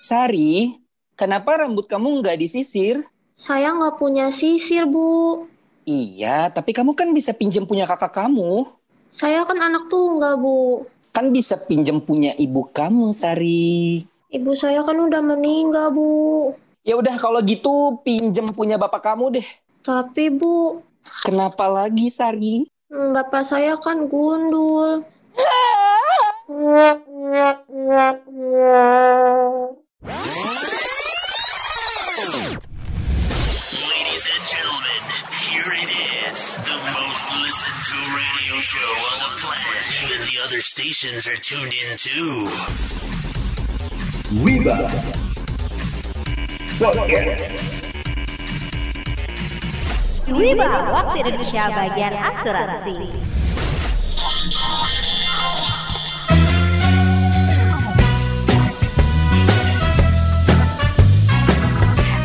Sari, kenapa rambut kamu nggak disisir? Saya nggak punya sisir, Bu. Iya, tapi kamu kan bisa pinjam punya kakak kamu. Saya kan anak tunggal, Bu. Kan bisa pinjam punya ibu kamu, Sari. Ibu saya kan udah meninggal, Bu. Ya udah kalau gitu pinjam punya bapak kamu deh. Tapi, Bu, Kenapa lagi, Sari? hmm, bapak saya kan gundul. other stations are tuned in too. Wiba Podcast Wiba, waktu Indonesia bagian asuransi.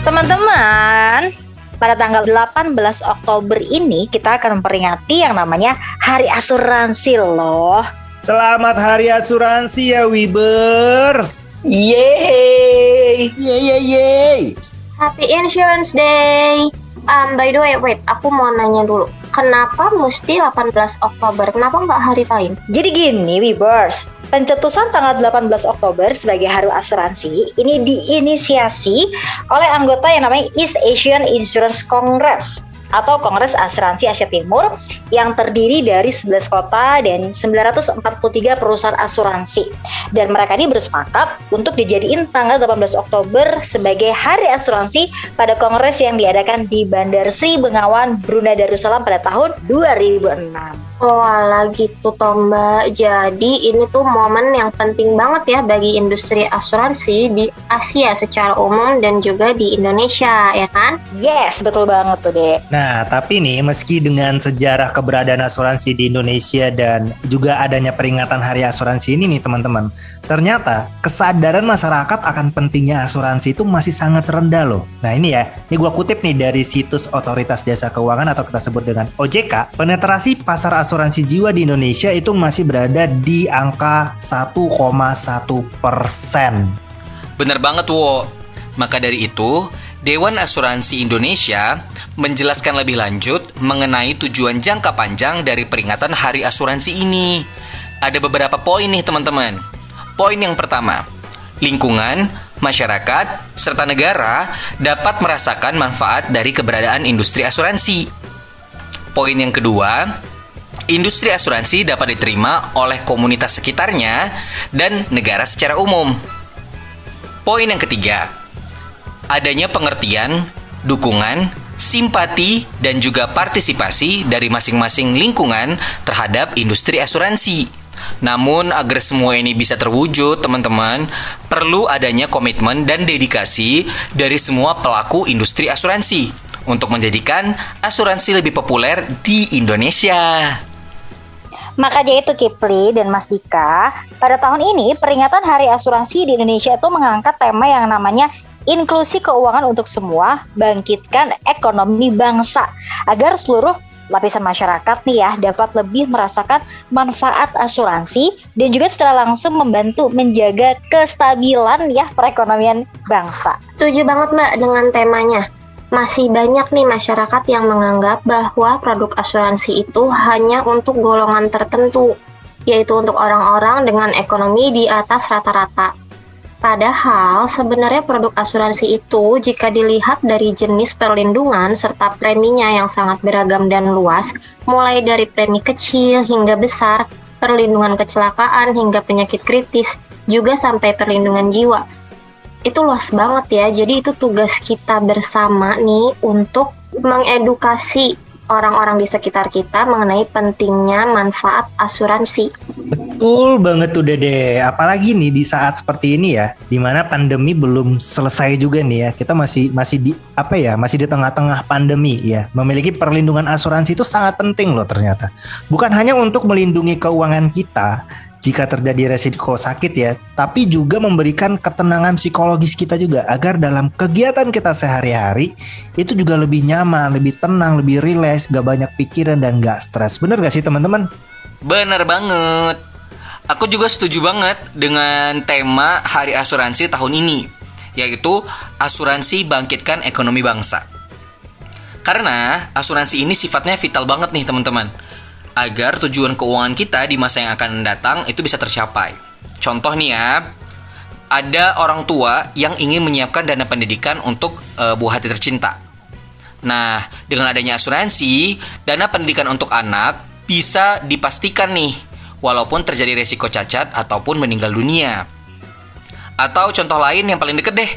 Teman-teman, pada tanggal 18 Oktober ini kita akan memperingati yang namanya Hari Asuransi loh. Selamat Hari Asuransi ya Wibers. Yeay! Yeay yeay yeay. Happy Insurance Day. Um, by the way, wait, aku mau nanya dulu. Kenapa mesti 18 Oktober? Kenapa nggak hari lain? Jadi gini, Wibers, pencetusan tanggal 18 Oktober sebagai Hari Asuransi ini diinisiasi oleh anggota yang namanya East Asian Insurance Congress atau Kongres Asuransi Asia Timur yang terdiri dari 11 kota dan 943 perusahaan asuransi. Dan mereka ini bersepakat untuk dijadiin tanggal 18 Oktober sebagai Hari Asuransi pada kongres yang diadakan di Bandar Sri Bengawan, Brunei Darussalam pada tahun 2006. Oh ala gitu toh mbak Jadi ini tuh momen yang penting banget ya bagi industri asuransi di Asia secara umum dan juga di Indonesia ya kan? Yes, betul banget tuh, Dek. Nah, tapi nih meski dengan sejarah keberadaan asuransi di Indonesia dan juga adanya peringatan Hari Asuransi ini nih teman-teman, ternyata kesadaran masyarakat akan pentingnya asuransi itu masih sangat rendah loh. Nah ini ya, ini gua kutip nih dari situs Otoritas Jasa Keuangan atau kita sebut dengan OJK, penetrasi pasar asuransi jiwa di Indonesia itu masih berada di angka 1,1 persen. Bener banget, Wo. Maka dari itu, Dewan Asuransi Indonesia menjelaskan lebih lanjut mengenai tujuan jangka panjang dari peringatan Hari Asuransi ini. Ada beberapa poin nih, teman-teman. Poin yang pertama, lingkungan, masyarakat, serta negara dapat merasakan manfaat dari keberadaan industri asuransi. Poin yang kedua, industri asuransi dapat diterima oleh komunitas sekitarnya dan negara secara umum. Poin yang ketiga, adanya pengertian, dukungan, simpati, dan juga partisipasi dari masing-masing lingkungan terhadap industri asuransi. Namun, agar semua ini bisa terwujud, teman-teman, perlu adanya komitmen dan dedikasi dari semua pelaku industri asuransi untuk menjadikan asuransi lebih populer di Indonesia. Makanya itu Kipli dan Mas Dika, pada tahun ini peringatan Hari Asuransi di Indonesia itu mengangkat tema yang namanya inklusi keuangan untuk semua, bangkitkan ekonomi bangsa agar seluruh lapisan masyarakat nih ya dapat lebih merasakan manfaat asuransi dan juga secara langsung membantu menjaga kestabilan ya perekonomian bangsa. Setuju banget mbak dengan temanya. Masih banyak nih masyarakat yang menganggap bahwa produk asuransi itu hanya untuk golongan tertentu, yaitu untuk orang-orang dengan ekonomi di atas rata-rata. Padahal sebenarnya produk asuransi itu jika dilihat dari jenis perlindungan serta preminya yang sangat beragam dan luas, mulai dari premi kecil hingga besar, perlindungan kecelakaan hingga penyakit kritis, juga sampai perlindungan jiwa. Itu luas banget ya, jadi itu tugas kita bersama nih untuk mengedukasi orang-orang di sekitar kita mengenai pentingnya manfaat asuransi. Betul banget tuh Dede. Apalagi nih di saat seperti ini ya, di mana pandemi belum selesai juga nih ya. Kita masih masih di apa ya? Masih di tengah-tengah pandemi ya. Memiliki perlindungan asuransi itu sangat penting loh ternyata. Bukan hanya untuk melindungi keuangan kita jika terjadi resiko sakit ya, tapi juga memberikan ketenangan psikologis kita juga agar dalam kegiatan kita sehari-hari itu juga lebih nyaman, lebih tenang, lebih rileks, gak banyak pikiran dan gak stres. Bener gak sih teman-teman? Bener banget. Aku juga setuju banget dengan tema Hari Asuransi tahun ini. yaitu asuransi bangkitkan ekonomi bangsa. Karena asuransi ini sifatnya vital banget nih teman-teman, agar tujuan keuangan kita di masa yang akan datang itu bisa tercapai. Contoh nih ya, ada orang tua yang ingin menyiapkan dana pendidikan untuk uh, buah hati tercinta. Nah, dengan adanya asuransi, dana pendidikan untuk anak bisa dipastikan nih, walaupun terjadi resiko cacat ataupun meninggal dunia. Atau contoh lain yang paling deket deh,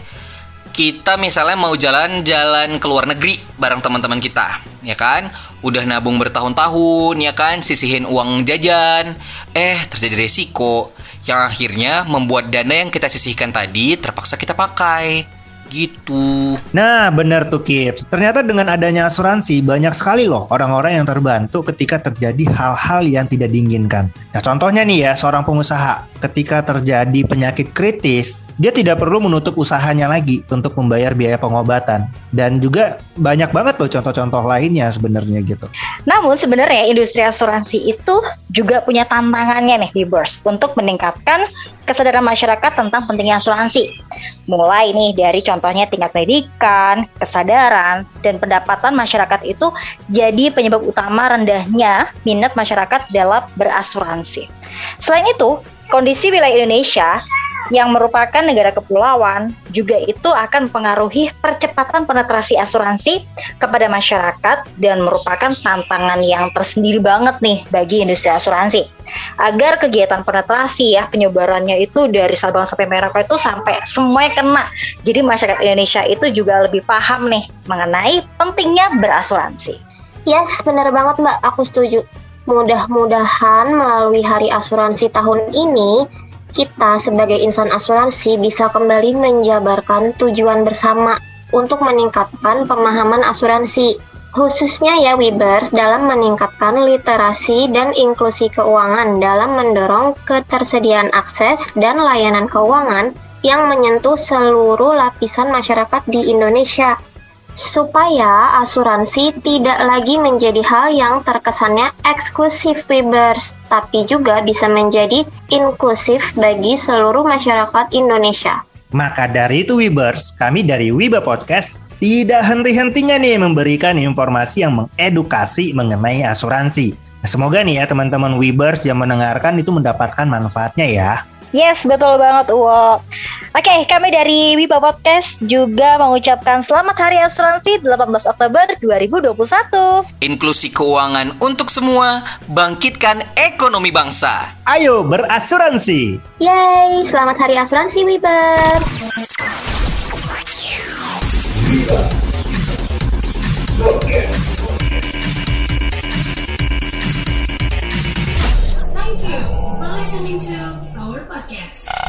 kita misalnya mau jalan-jalan ke luar negeri bareng teman-teman kita, ya kan? Udah nabung bertahun-tahun, ya kan? Sisihin uang jajan, eh terjadi resiko yang akhirnya membuat dana yang kita sisihkan tadi terpaksa kita pakai. Gitu. Nah, benar tuh Kips. Ternyata dengan adanya asuransi banyak sekali loh orang-orang yang terbantu ketika terjadi hal-hal yang tidak diinginkan. Nah, contohnya nih ya, seorang pengusaha ketika terjadi penyakit kritis, dia tidak perlu menutup usahanya lagi untuk membayar biaya pengobatan dan juga banyak banget loh contoh-contoh lainnya sebenarnya gitu. Namun sebenarnya industri asuransi itu juga punya tantangannya nih di Burs untuk meningkatkan kesadaran masyarakat tentang pentingnya asuransi. Mulai nih dari contohnya tingkat pendidikan, kesadaran, dan pendapatan masyarakat itu jadi penyebab utama rendahnya minat masyarakat dalam berasuransi. Selain itu, kondisi wilayah Indonesia yang merupakan negara kepulauan juga itu akan mempengaruhi percepatan penetrasi asuransi kepada masyarakat dan merupakan tantangan yang tersendiri banget nih bagi industri asuransi. Agar kegiatan penetrasi ya penyebarannya itu dari Sabang sampai Merauke itu sampai semuanya kena. Jadi masyarakat Indonesia itu juga lebih paham nih mengenai pentingnya berasuransi. Yes, benar banget Mbak, aku setuju. Mudah-mudahan melalui hari asuransi tahun ini kita sebagai insan asuransi bisa kembali menjabarkan tujuan bersama untuk meningkatkan pemahaman asuransi. Khususnya ya Webers dalam meningkatkan literasi dan inklusi keuangan dalam mendorong ketersediaan akses dan layanan keuangan yang menyentuh seluruh lapisan masyarakat di Indonesia supaya asuransi tidak lagi menjadi hal yang terkesannya eksklusif Webers, tapi juga bisa menjadi inklusif bagi seluruh masyarakat Indonesia. Maka dari itu Webers, kami dari Wiba Podcast tidak henti-hentinya nih memberikan informasi yang mengedukasi mengenai asuransi. Nah, semoga nih ya teman-teman Webers yang mendengarkan itu mendapatkan manfaatnya ya. Yes, betul banget, Uwo. Oke, kami dari Wiba Podcast juga mengucapkan selamat Hari Asuransi 18 Oktober 2021. Inklusi keuangan untuk semua, bangkitkan ekonomi bangsa. Ayo berasuransi. Yeay, selamat Hari Asuransi Wibers. Podcast.